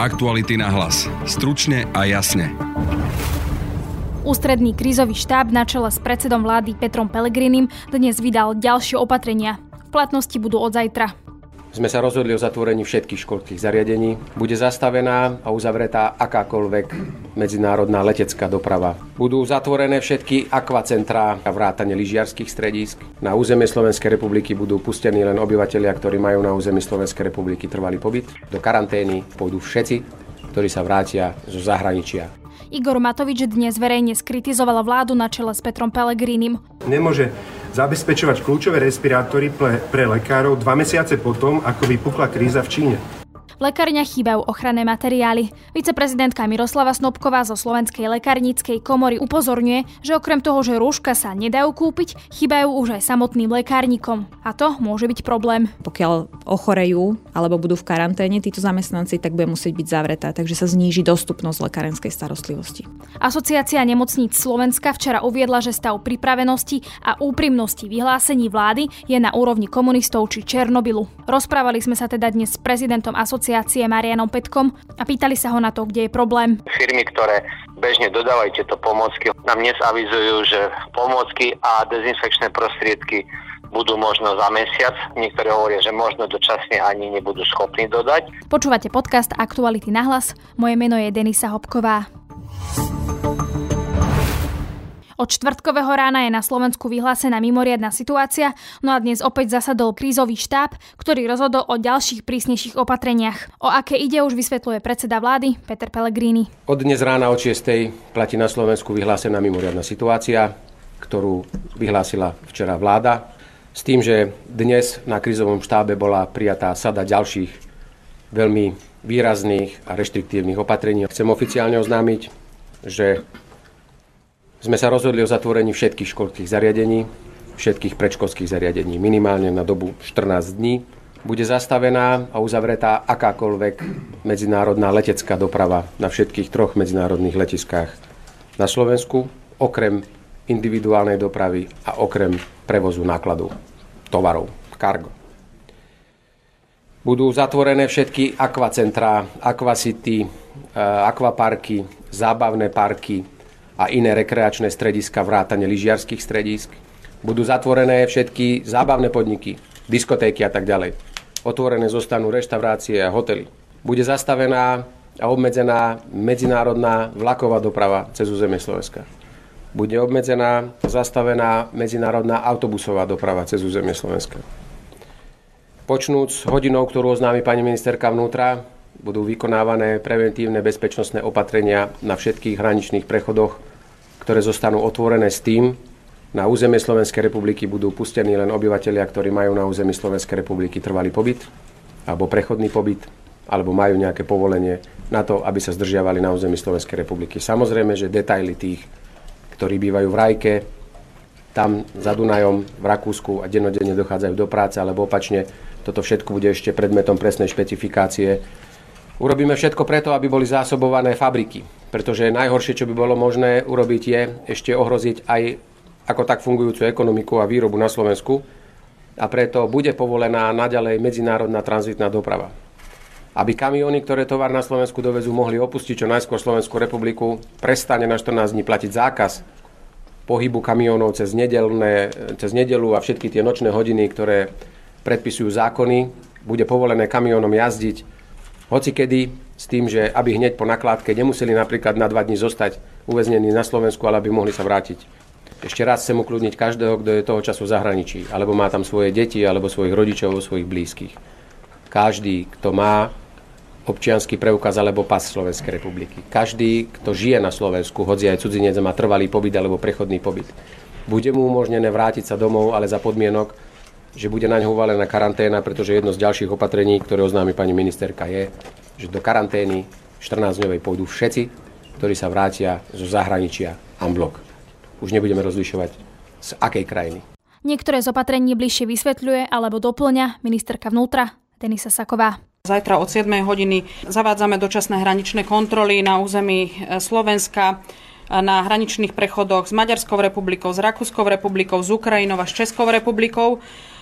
Aktuality na hlas. Stručne a jasne. Ústredný krízový štáb na čele s predsedom vlády Petrom Pelegrinim dnes vydal ďalšie opatrenia. V platnosti budú od zajtra sme sa rozhodli o zatvorení všetkých školských zariadení. Bude zastavená a uzavretá akákoľvek medzinárodná letecká doprava. Budú zatvorené všetky akvacentrá a vrátane lyžiarských stredísk. Na územie Slovenskej republiky budú pustení len obyvateľia, ktorí majú na území Slovenskej republiky trvalý pobyt. Do karantény pôjdu všetci, ktorí sa vrátia zo zahraničia. Igor Matovič dnes verejne skritizoval vládu na čele s Petrom Pelegrínim. Nemôže zabezpečovať kľúčové respirátory pre, pre lekárov dva mesiace potom, ako vypukla kríza v Číne. V lekárniach chýbajú ochranné materiály. Viceprezidentka Miroslava Snobková zo Slovenskej lekárnickej komory upozorňuje, že okrem toho, že rúška sa nedajú kúpiť, chýbajú už aj samotným lekárnikom. A to môže byť problém. Pokiaľ ochorejú alebo budú v karanténe títo zamestnanci, tak bude musieť byť zavretá, takže sa zníži dostupnosť lekárenskej starostlivosti. Asociácia nemocníc Slovenska včera uviedla, že stav pripravenosti a úprimnosti vyhlásení vlády je na úrovni komunistov či Černobylu. Rozprávali sme sa teda dnes s prezidentom asociácie asociácie Marianom Petkom a pýtali sa ho na to, kde je problém. Firmy, ktoré bežne dodávajú tieto pomôcky, nám dnes avizujú, že pomôcky a dezinfekčné prostriedky budú možno za mesiac. Niektorí hovoria, že možno dočasne ani nebudú schopní dodať. Počúvate podcast Aktuality na hlas. Moje meno je Denisa Hopková. Od čtvrtkového rána je na Slovensku vyhlásená mimoriadná situácia, no a dnes opäť zasadol krízový štáb, ktorý rozhodol o ďalších prísnejších opatreniach. O aké ide už vysvetľuje predseda vlády Peter Pellegrini. Od dnes rána od 6. platí na Slovensku vyhlásená mimoriadná situácia, ktorú vyhlásila včera vláda, s tým, že dnes na krízovom štábe bola prijatá sada ďalších veľmi výrazných a reštriktívnych opatrení. Chcem oficiálne oznámiť, že sme sa rozhodli o zatvorení všetkých školských zariadení, všetkých predškolských zariadení minimálne na dobu 14 dní. Bude zastavená a uzavretá akákoľvek medzinárodná letecká doprava na všetkých troch medzinárodných letiskách na Slovensku, okrem individuálnej dopravy a okrem prevozu nákladov, tovarov, cargo. Budú zatvorené všetky akvacentrá, akvacity, akvaparky, zábavné parky, a iné rekreačné strediska, vrátane lyžiarských stredísk. Budú zatvorené všetky zábavné podniky, diskotéky a tak ďalej. Otvorené zostanú reštaurácie a hotely. Bude zastavená a obmedzená medzinárodná vlaková doprava cez územie Slovenska. Bude obmedzená a zastavená medzinárodná autobusová doprava cez územie Slovenska. Počnúc hodinou, ktorú oznámi pani ministerka vnútra, budú vykonávané preventívne bezpečnostné opatrenia na všetkých hraničných prechodoch ktoré zostanú otvorené s tým, na územie Slovenskej republiky budú pustení len obyvateľia, ktorí majú na území Slovenskej republiky trvalý pobyt alebo prechodný pobyt, alebo majú nejaké povolenie na to, aby sa zdržiavali na území Slovenskej republiky. Samozrejme, že detaily tých, ktorí bývajú v Rajke, tam za Dunajom, v Rakúsku a dennodenne dochádzajú do práce, alebo opačne, toto všetko bude ešte predmetom presnej špecifikácie. Urobíme všetko preto, aby boli zásobované fabriky, pretože najhoršie, čo by bolo možné urobiť, je ešte ohroziť aj ako tak fungujúcu ekonomiku a výrobu na Slovensku a preto bude povolená naďalej medzinárodná tranzitná doprava. Aby kamióny, ktoré tovar na Slovensku dovezú, mohli opustiť čo najskôr Slovenskú republiku, prestane na 14 dní platiť zákaz pohybu kamionov cez, nedelné, cez nedelu a všetky tie nočné hodiny, ktoré predpisujú zákony. Bude povolené kamionom jazdiť hocikedy s tým, že aby hneď po nakládke nemuseli napríklad na dva dní zostať uväznení na Slovensku, ale aby mohli sa vrátiť. Ešte raz chcem ukludniť každého, kto je toho času v zahraničí, alebo má tam svoje deti, alebo svojich rodičov, svojich blízkych. Každý, kto má občianský preukaz alebo pas Slovenskej republiky. Každý, kto žije na Slovensku, hoci aj cudzinec má trvalý pobyt alebo prechodný pobyt, bude mu umožnené vrátiť sa domov, ale za podmienok, že bude na ňo uvalená karanténa, pretože jedno z ďalších opatrení, ktoré oznámi pani ministerka, je, že do karantény 14-dňovej pôjdu všetci, ktorí sa vrátia zo zahraničia Amblok. Už nebudeme rozlišovať z akej krajiny. Niektoré z opatrení bližšie vysvetľuje alebo doplňa ministerka vnútra Denisa Saková. Zajtra od 7 hodiny zavádzame dočasné hraničné kontroly na území e, Slovenska na hraničných prechodoch s Maďarskou republikou, s Rakúskou republikou, s Ukrajinou a s Českou republikou.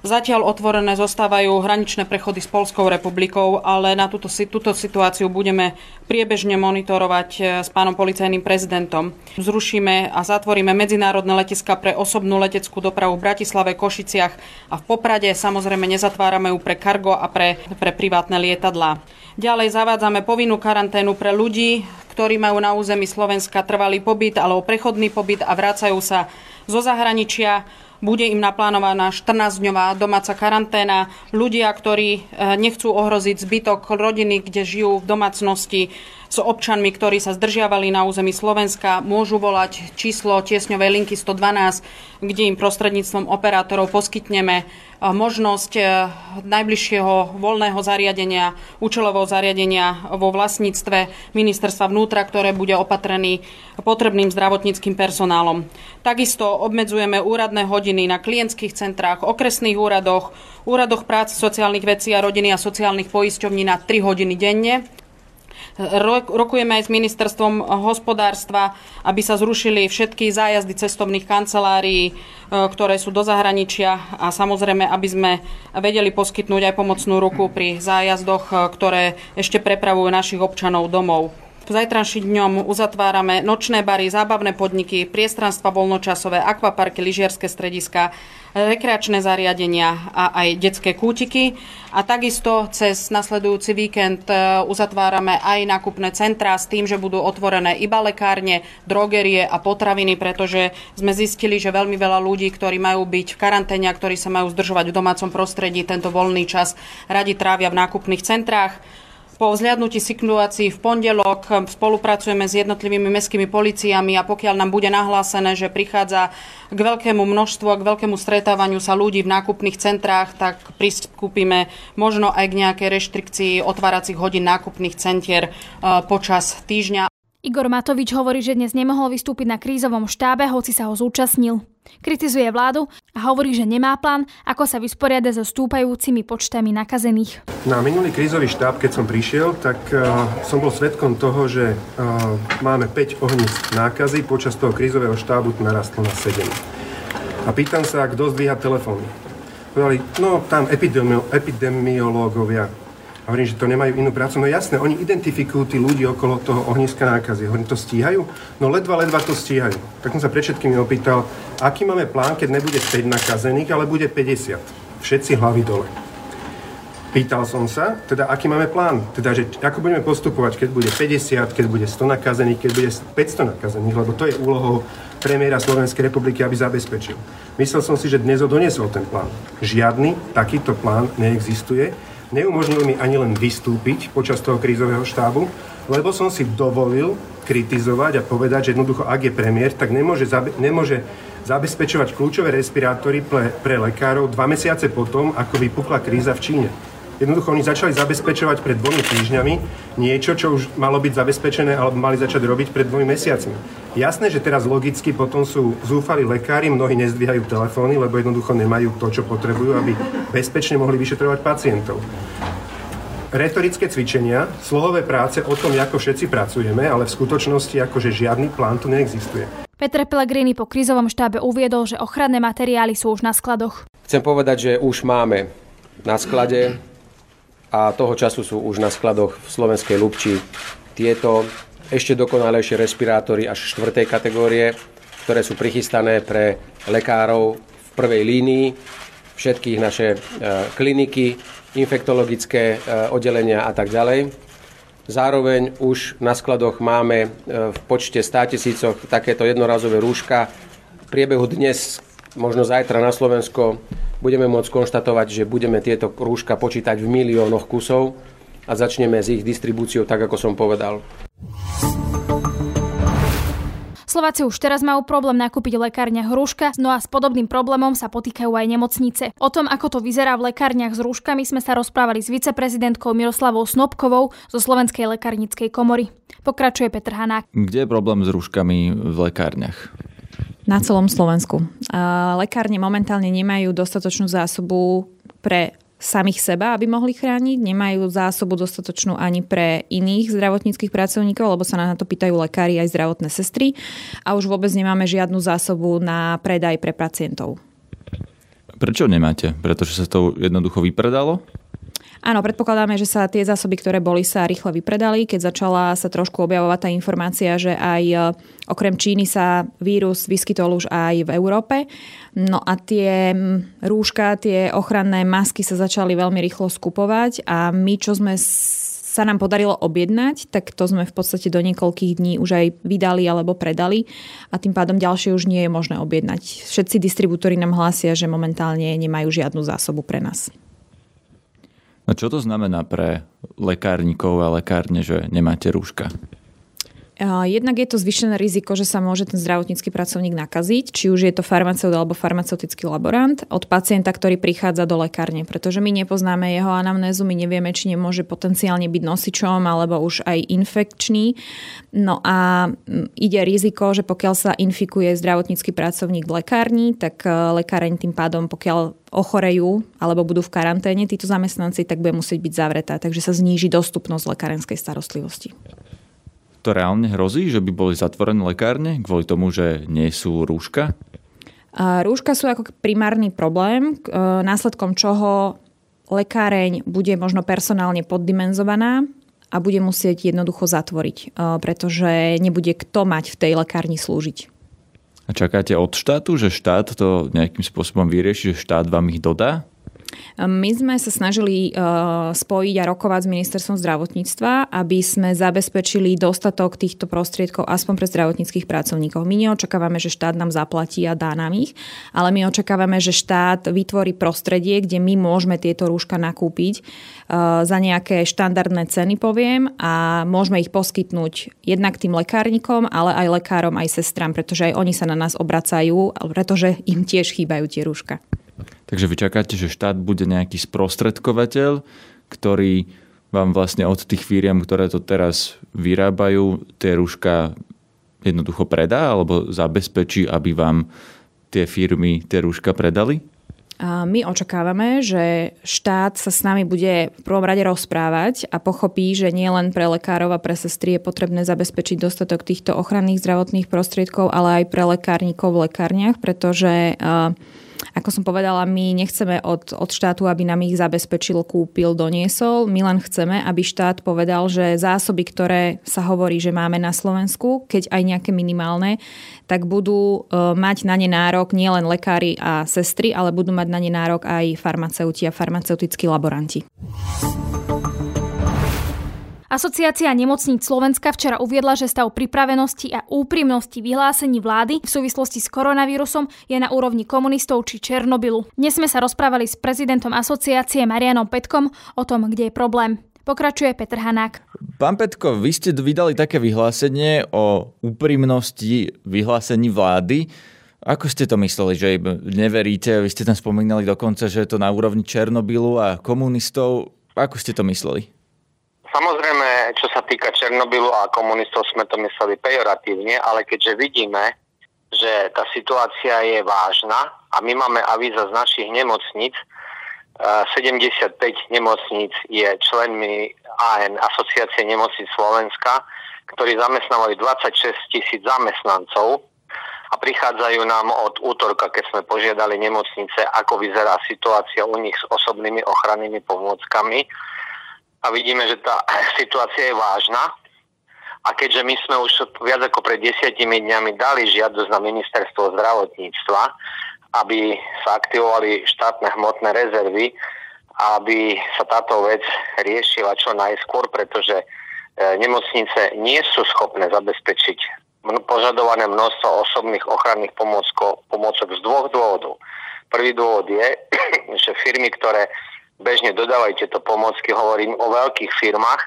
Zatiaľ otvorené zostávajú hraničné prechody s Polskou republikou, ale na túto, túto situáciu budeme priebežne monitorovať e, s pánom policajným prezidentom. Zrušíme a zatvoríme medzinárodné letiska pre osobnú leteckú dopravu v Bratislave, Košiciach a v Poprade. Samozrejme nezatvárame ju pre kargo a pre, pre privátne lietadlá. Ďalej zavádzame povinnú karanténu pre ľudí, ktorí majú na území Slovenska trvalý pobyt alebo prechodný pobyt a vracajú sa zo zahraničia bude im naplánovaná 14-dňová domáca karanténa. Ľudia, ktorí e, nechcú ohroziť zbytok rodiny, kde žijú v domácnosti s občanmi, ktorí sa zdržiavali na území Slovenska, môžu volať číslo tiesňovej linky 112, kde im prostredníctvom operátorov poskytneme možnosť e, najbližšieho voľného zariadenia, účelového zariadenia vo vlastníctve ministerstva vnútra, ktoré bude opatrený potrebným zdravotníckým personálom. Takisto obmedzujeme úradné hodiny na klientských centrách, okresných úradoch, úradoch práce, sociálnych vecí a rodiny a sociálnych poisťovní na 3 hodiny denne. Rokujeme aj s ministerstvom hospodárstva, aby sa zrušili všetky zájazdy cestovných kancelárií, e, ktoré sú do zahraničia a samozrejme, aby sme vedeli poskytnúť aj pomocnú ruku pri zájazdoch, e, ktoré ešte prepravujú našich občanov domov. Zajtrajším dňom uzatvárame nočné bary, zábavné podniky, priestranstva voľnočasové, akvaparky, lyžiarske strediska, rekreačné zariadenia a aj detské kútiky. A takisto cez nasledujúci víkend e, uzatvárame aj nákupné centrá s tým, že budú otvorené iba lekárne, drogerie a potraviny, pretože sme zistili, že veľmi veľa ľudí, ktorí majú byť v karanténe a ktorí sa majú zdržovať v domácom prostredí, tento voľný čas radi trávia v nákupných centrách. Po vzliadnutí situácií v pondelok spolupracujeme s jednotlivými mestskými policiami a pokiaľ nám bude nahlásené, že prichádza k veľkému množstvu a k veľkému stretávaniu sa ľudí v nákupných centrách, tak pristúpime možno aj k nejakej reštrikcii otváracích hodín nákupných centier e, počas týždňa. Igor Matovič hovorí, že dnes nemohol vystúpiť na krízovom štábe, hoci sa ho zúčastnil. Kritizuje vládu a hovorí, že nemá plán, ako sa vysporiada so stúpajúcimi počtami nakazených. Na minulý krízový štáb, keď som prišiel, tak uh, som bol svetkom toho, že uh, máme 5 ohníc nákazy, počas toho krízového štábu to narastlo na 7. A pýtam sa, kto zdvíha telefóny. Povedali, no tam epidemiológovia. Hovorím, že to nemajú inú prácu. No jasné, oni identifikujú tí ľudí okolo toho ohniska nákazy. Hovorím, to stíhajú? No ledva, ledva to stíhajú. Tak som sa pred všetkými opýtal, aký máme plán, keď nebude 5 nakazených, ale bude 50. Všetci hlavy dole. Pýtal som sa, teda aký máme plán, teda že ako budeme postupovať, keď bude 50, keď bude 100 nakazených, keď bude 500 nakazených, lebo to je úlohou premiéra Slovenskej republiky, aby zabezpečil. Myslel som si, že dnes ho doniesol ten plán. Žiadny takýto plán neexistuje Neumožnil mi ani len vystúpiť počas toho krízového štábu, lebo som si dovolil kritizovať a povedať, že jednoducho, ak je premiér, tak nemôže, zabe- nemôže zabezpečovať kľúčové respirátory pre, pre lekárov dva mesiace potom, ako vypukla kríza v Číne. Jednoducho oni začali zabezpečovať pred dvomi týždňami niečo, čo už malo byť zabezpečené alebo mali začať robiť pred dvomi mesiacmi. Jasné, že teraz logicky potom sú zúfali lekári, mnohí nezdvíhajú telefóny, lebo jednoducho nemajú to, čo potrebujú, aby bezpečne mohli vyšetrovať pacientov retorické cvičenia, slohové práce o tom, ako všetci pracujeme, ale v skutočnosti akože žiadny plán tu neexistuje. Peter Pellegrini po krízovom štábe uviedol, že ochranné materiály sú už na skladoch. Chcem povedať, že už máme na sklade a toho času sú už na skladoch v Slovenskej Lubči tieto ešte dokonalejšie respirátory až štvrtej kategórie, ktoré sú prichystané pre lekárov v prvej línii, všetkých naše e, kliniky, infektologické e, oddelenia a tak ďalej. Zároveň už na skladoch máme e, v počte 100 tisícoch takéto jednorazové rúška. V priebehu dnes, možno zajtra na Slovensko budeme môcť konštatovať, že budeme tieto rúška počítať v miliónoch kusov a začneme s ich distribúciou tak, ako som povedal. Slováci už teraz majú problém nakúpiť v lekárniach rúška, no a s podobným problémom sa potýkajú aj nemocnice. O tom, ako to vyzerá v lekárniach s rúškami, sme sa rozprávali s viceprezidentkou Miroslavou Snobkovou zo Slovenskej lekárnickej komory. Pokračuje Petr Hanák. Kde je problém s rúškami v lekárniach? Na celom Slovensku. Lekárne momentálne nemajú dostatočnú zásobu pre samých seba, aby mohli chrániť. Nemajú zásobu dostatočnú ani pre iných zdravotníckých pracovníkov, lebo sa na to pýtajú lekári aj zdravotné sestry. A už vôbec nemáme žiadnu zásobu na predaj pre pacientov. Prečo nemáte? Pretože sa to jednoducho vypredalo? Áno, predpokladáme, že sa tie zásoby, ktoré boli, sa rýchle vypredali, keď začala sa trošku objavovať tá informácia, že aj e, okrem Číny sa vírus vyskytol už aj v Európe. No a tie rúška, tie ochranné masky sa začali veľmi rýchlo skupovať a my, čo sme sa nám podarilo objednať, tak to sme v podstate do niekoľkých dní už aj vydali alebo predali a tým pádom ďalšie už nie je možné objednať. Všetci distribútory nám hlásia, že momentálne nemajú žiadnu zásobu pre nás. No čo to znamená pre lekárnikov a lekárne, že nemáte rúška? Jednak je to zvyšené riziko, že sa môže ten zdravotnícky pracovník nakaziť, či už je to farmaceut alebo farmaceutický laborant od pacienta, ktorý prichádza do lekárne, pretože my nepoznáme jeho anamnézu, my nevieme, či nemôže potenciálne byť nosičom alebo už aj infekčný. No a ide riziko, že pokiaľ sa infikuje zdravotnícky pracovník v lekárni, tak e, lekáreň tým pádom, pokiaľ ochorejú alebo budú v karanténe títo zamestnanci, tak bude musieť byť zavretá, takže sa zníži dostupnosť lekárenskej starostlivosti to reálne hrozí, že by boli zatvorené lekárne kvôli tomu, že nie sú rúška? Rúška sú ako primárny problém, e, následkom čoho lekáreň bude možno personálne poddimenzovaná a bude musieť jednoducho zatvoriť, e, pretože nebude kto mať v tej lekárni slúžiť. A čakáte od štátu, že štát to nejakým spôsobom vyrieši, že štát vám ich dodá? My sme sa snažili uh, spojiť a rokovať s ministerstvom zdravotníctva, aby sme zabezpečili dostatok týchto prostriedkov aspoň pre zdravotníckých pracovníkov. My neočakávame, že štát nám zaplatí a dá nám ich, ale my očakávame, že štát vytvorí prostredie, kde my môžeme tieto rúška nakúpiť uh, za nejaké štandardné ceny, poviem, a môžeme ich poskytnúť jednak tým lekárnikom, ale aj lekárom, aj sestram, pretože aj oni sa na nás obracajú, pretože im tiež chýbajú tie rúška. Takže vy čakáte, že štát bude nejaký sprostredkovateľ, ktorý vám vlastne od tých firiem, ktoré to teraz vyrábajú, tie rúška jednoducho predá alebo zabezpečí, aby vám tie firmy tie rúška predali? My očakávame, že štát sa s nami bude v prvom rade rozprávať a pochopí, že nie len pre lekárov a pre sestry je potrebné zabezpečiť dostatok týchto ochranných zdravotných prostriedkov, ale aj pre lekárnikov v lekárniach, pretože uh, ako som povedala, my nechceme od, od štátu, aby nám ich zabezpečil, kúpil, doniesol. My len chceme, aby štát povedal, že zásoby, ktoré sa hovorí, že máme na Slovensku, keď aj nejaké minimálne, tak budú e, mať na ne nárok nielen lekári a sestry, ale budú mať na ne nárok aj farmaceuti a farmaceutickí laboranti. Asociácia nemocníc Slovenska včera uviedla, že stav pripravenosti a úprimnosti vyhlásení vlády v súvislosti s koronavírusom je na úrovni komunistov či Černobylu. Dnes sme sa rozprávali s prezidentom asociácie Marianom Petkom o tom, kde je problém. Pokračuje Petr Hanák. Pán Petko, vy ste vydali také vyhlásenie o úprimnosti vyhlásení vlády. Ako ste to mysleli, že neveríte? Vy ste tam spomínali dokonca, že je to na úrovni Černobylu a komunistov. Ako ste to mysleli? Samozrejme, čo sa týka Černobylu a komunistov, sme to mysleli pejoratívne, ale keďže vidíme, že tá situácia je vážna a my máme avíza z našich nemocníc, 75 eh, nemocníc je členmi AN, Asociácie nemocníc Slovenska, ktorí zamestnávajú 26 tisíc zamestnancov a prichádzajú nám od útorka, keď sme požiadali nemocnice, ako vyzerá situácia u nich s osobnými ochrannými pomôckami a vidíme, že tá situácia je vážna. A keďže my sme už viac ako pred desiatimi dňami dali žiadosť na ministerstvo zdravotníctva, aby sa aktivovali štátne hmotné rezervy, aby sa táto vec riešila čo najskôr, pretože e, nemocnice nie sú schopné zabezpečiť požadované množstvo osobných ochranných pomôcok z dvoch dôvodov. Prvý dôvod je, že firmy, ktoré bežne dodávajú tieto pomocky, hovorím o veľkých firmách,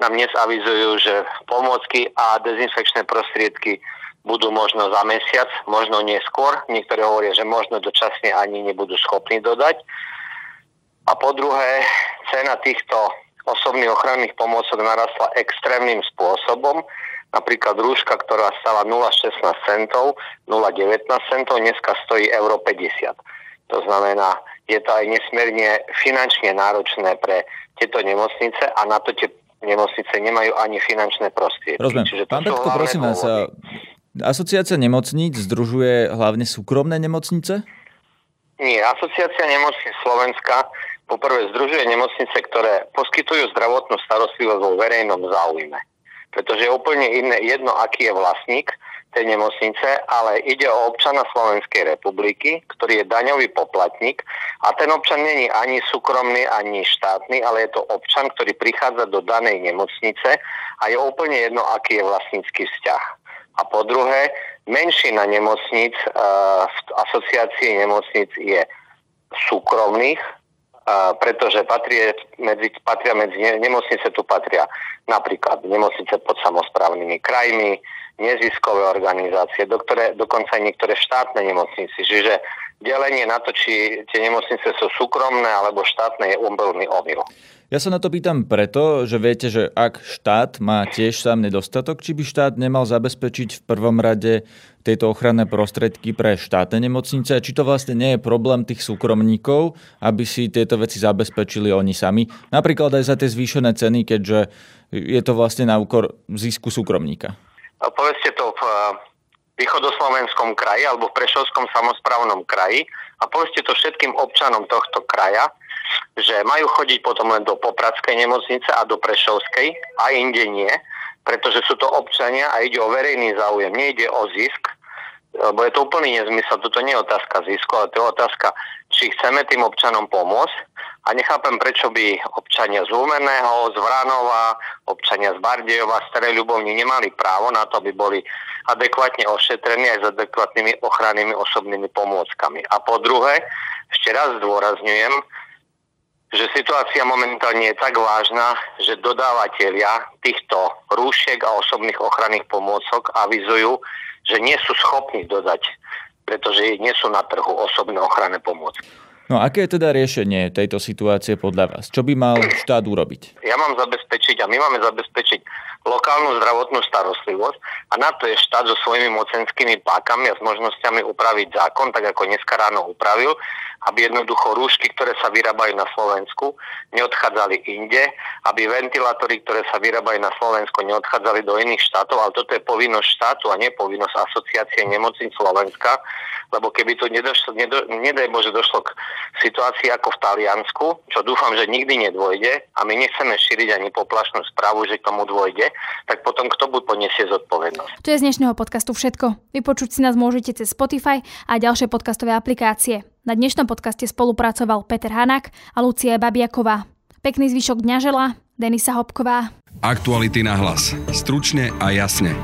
nám dnes avizujú, že pomocky a dezinfekčné prostriedky budú možno za mesiac, možno neskôr. Niektorí hovoria, že možno dočasne ani nebudú schopní dodať. A po druhé, cena týchto osobných ochranných pomôcok narastla extrémnym spôsobom. Napríklad rúška, ktorá stala 0,16 centov, 0,19 centov, dneska stojí euro 50. To znamená, je to aj nesmierne finančne náročné pre tieto nemocnice a na to tie nemocnice nemajú ani finančné prostriedky. Rozumiem. Čiže Pán Petko, prosím vás, Asociácia nemocníc združuje hlavne súkromné nemocnice? Nie, Asociácia nemocníc Slovenska poprvé združuje nemocnice, ktoré poskytujú zdravotnú starostlivosť vo verejnom záujme. Pretože je úplne iné jedno, aký je vlastník tej nemocnice, ale ide o občana Slovenskej republiky, ktorý je daňový poplatník a ten občan není ani súkromný, ani štátny, ale je to občan, ktorý prichádza do danej nemocnice a je úplne jedno, aký je vlastnícky vzťah. A po druhé, menšina nemocnic uh, v asociácii nemocnic je súkromných, uh, pretože patrie medzi, patria medzi nemocnice tu patria napríklad nemocnice pod samozprávnymi krajmi, neziskové organizácie, do ktoré, dokonca aj niektoré štátne nemocnice. Čiže delenie na to, či tie nemocnice sú súkromné alebo štátne, je úplný omyl. Ja sa na to pýtam preto, že viete, že ak štát má tiež sám nedostatok, či by štát nemal zabezpečiť v prvom rade tieto ochranné prostriedky pre štátne nemocnice, či to vlastne nie je problém tých súkromníkov, aby si tieto veci zabezpečili oni sami. Napríklad aj za tie zvýšené ceny, keďže je to vlastne na úkor zisku súkromníka povedzte to v eh, východoslovenskom kraji alebo v Prešovskom samozprávnom kraji a povedzte to všetkým občanom tohto kraja, že majú chodiť potom len do Popradskej nemocnice a do Prešovskej a inde nie, pretože sú to občania a ide o verejný záujem, nejde o zisk, lebo je to úplný nezmysel, toto nie je otázka zisku, ale to je otázka, či chceme tým občanom pomôcť a nechápem, prečo by občania z Lumeného, z Vranova, občania z Bardejova, z Starej Ľubovni nemali právo na to, aby boli adekvátne ošetrení aj s adekvátnymi ochrannými osobnými pomôckami. A po druhé, ešte raz zdôrazňujem, že situácia momentálne je tak vážna, že dodávateľia týchto rúšiek a osobných ochranných pomôcok avizujú, že nie sú schopní dodať, pretože nie sú na trhu osobné ochranné pomôcky. No aké je teda riešenie tejto situácie podľa vás? Čo by mal štát urobiť? Ja mám zabezpečiť a my máme zabezpečiť lokálnu zdravotnú starostlivosť a na to je štát so svojimi mocenskými pákami a s možnosťami upraviť zákon, tak ako dneska ráno upravil, aby jednoducho rúšky, ktoré sa vyrábajú na Slovensku, neodchádzali inde, aby ventilátory, ktoré sa vyrábajú na Slovensku, neodchádzali do iných štátov, ale toto je povinnosť štátu a nie povinnosť asociácie nemocníc Slovenska, lebo keby to nedošlo, nedo, nedaj Bože došlo k situácii ako v Taliansku, čo dúfam, že nikdy nedôjde a my nechceme šíriť ani poplašnú správu, že k tomu dôjde, tak potom kto buď poniesie zodpovednosť. To je z dnešného podcastu všetko. Vypočuť si nás môžete cez Spotify a ďalšie podcastové aplikácie. Na dnešnom podcaste spolupracoval Peter Hanák a Lucia Babiaková. Pekný zvyšok dňa žela Denisa Hopková. Aktuality na hlas. Stručne a jasne.